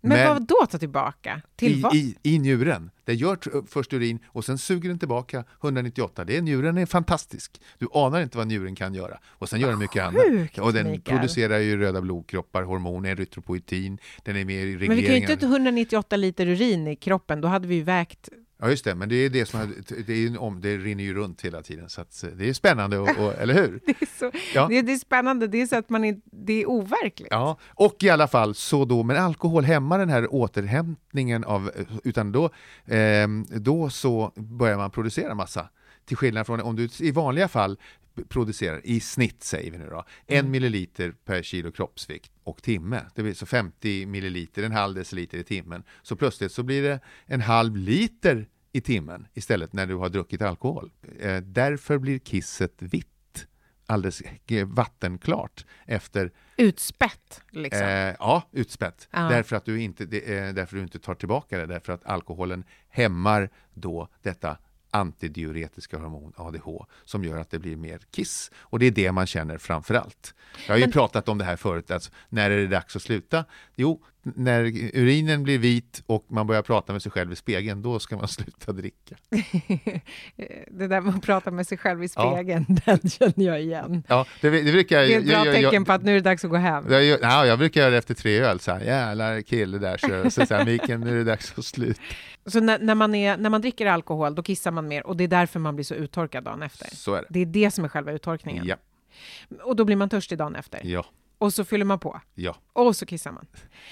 Men, vad då ta tillbaka? Till i, vad? i, i njuren. Den gör först urin och sen suger den tillbaka 198. Det är, njuren är fantastisk. Du anar inte vad njuren kan göra. Och sen gör den mycket annat. sjukt, Och den Mikael. producerar ju röda blodkroppar, hormon, erytropoetin. Den är med i regleringen. Men vi kan ju inte ha 198 liter urin i kroppen, då hade vi ju vägt... Ja just det, men det är det som har- det, är om, det rinner ju runt hela tiden så eh, det är spännande, och, och, eller hur? Det är, så, Ja. det, det är spännande, det är så att man inte... Det är overkligt. Ja, och i alla fall så då, men alkohol hämmar den här återhämtningen av, utan då, ehm, då så börjar man producera massa. Till skillnad från om du i vanliga fall producerar, i snitt säger vi nu då, en milliliter per kilo kroppsvikt och timme. Det blir så 50 milliliter, en halv deciliter i timmen. Så plötsligt så blir det en halv liter i timmen istället när du har druckit alkohol. Eh, därför blir kisset vitt alldeles vattenklart efter Utspätt, liksom. Eh, ja, utspätt. Ja. Därför, att du inte, det, eh, därför du inte tar tillbaka det. Därför att alkoholen hämmar då detta antidiuretiska hormon ADH som gör att det blir mer kiss. Och det är det man känner framför allt. Jag har ju Men- pratat om det här förut, alltså, när är det dags att sluta? Jo, när urinen blir vit och man börjar prata med sig själv i spegeln, då ska man sluta dricka. Det där med att prata med sig själv i Ja. spegeln, den känner jag igen. Ja, det, det brukar jag... Det är ett bra jag, jag, tecken jag, på att nu är det dags att gå hem. jag, jag, ja, jag brukar göra det efter tre öl, så här, jävlar kille där, så, så, så här, Mikael, nu är det dags att sluta. Så när, när, man är, när man dricker alkohol, då kissar man mer och det är därför man blir så uttorkad dagen efter. Så är det. Det är det som är själva uttorkningen. Ja, Och då blir man törstig dagen efter. ja, Och så fyller man på. ja. Och så kissar man.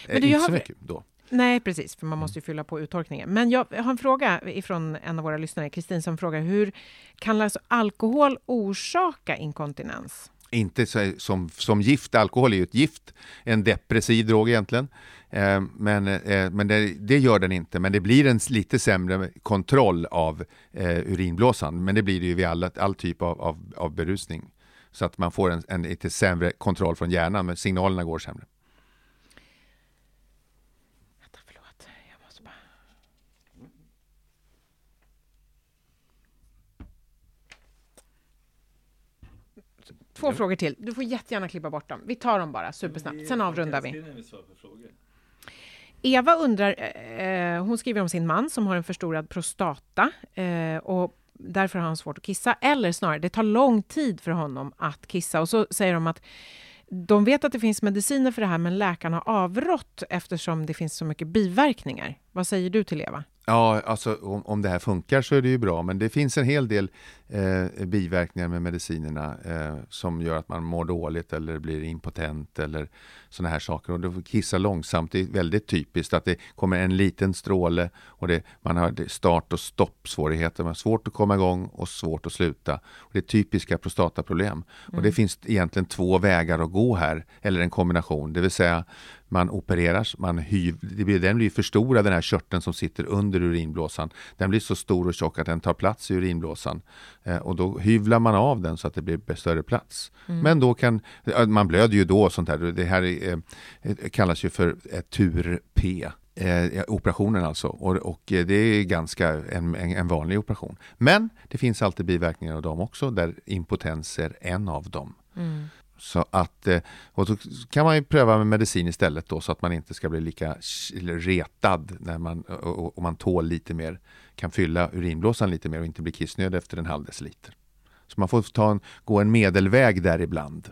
Men du, inte så mycket då. Nej, precis, för man måste ju fylla på uttorkningen. Men jag har en fråga ifrån en av våra lyssnare, Kristin, som frågar hur kan alltså alkohol orsaka inkontinens? Inte så, som, som gift, alkohol är ju ett gift, en depressiv drog egentligen. Eh, men eh, men det, det, gör den inte, men det blir en lite sämre kontroll av eh, urinblåsan. Men det blir det ju vid all, all typ av, av, av berusning. Så att man får en, en lite sämre kontroll från hjärnan, men signalerna går sämre. Två frågor till. Du får jättegärna klippa bort dem. Vi tar dem bara supersnabbt, sen avrundar vi. Eva undrar, eh, hon skriver om sin man som har en förstorad prostata eh, och därför har han svårt att kissa. Eller snarare, det tar lång tid för honom att kissa. Och så säger de att de vet att det finns mediciner för det här, men läkarna har avrått eftersom det finns så mycket biverkningar. Vad säger du till Eva? Ja, alltså om, om det här funkar så är det ju bra, men det finns en hel del eh, biverkningar med medicinerna eh, som gör att man mår dåligt eller blir impotent eller sådana här saker. Och det kissar långsamt, det är väldigt typiskt att det kommer en liten stråle och det, man har start och stoppsvårigheter. Man har svårt att komma igång och svårt att sluta. Och det är typiska prostataproblem. Mm. Och det mm. finns egentligen två vägar att gå här, eller en kombination. Det vill säga man opererar, man hyv, det blir, den blir för stor den här körteln som sitter under urinblåsan. Den blir så stor och tjock att den tar plats i urinblåsan. Eh, och då hyvlar man av den så att det blir större plats. Mm. Men då kan, man blöder ju då och sånt här. Det här är, eh, kallas ju för tur-P. Eh, operationen alltså. Och, och, det är ganska en, en, en, vanlig operation. Men det finns alltid biverkningar av dem också, där impotens är en av dem. Mm. Så att, eh, och så kan man ju pröva med medicin istället då så att man inte ska bli lika retad när man, eh, och, och man tål lite mer, kan fylla urinblåsan lite mer och inte bli kissnödig efter en halv deciliter. Så man får ta en, gå en medelväg där ibland.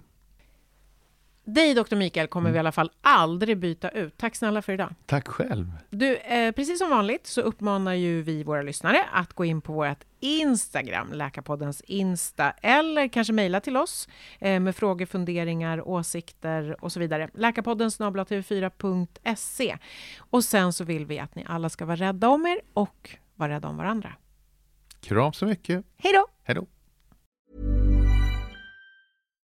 Dig, doktor Mikael, kommer mm. vi i alla fall aldrig byta ut. Tack snälla för idag. Tack själv. Du, eh, precis som vanligt så uppmanar ju vi våra lyssnare att gå in på vårt Instagram, Läkarpoddens Insta, eller kanske mejla till oss eh, med frågor, funderingar, åsikter och så vidare. Läkarpodden tv4.se. Och sen så vill vi att ni alla ska vara rädda om er och vara rädda om varandra. Kram så mycket. Hej då! Hej då!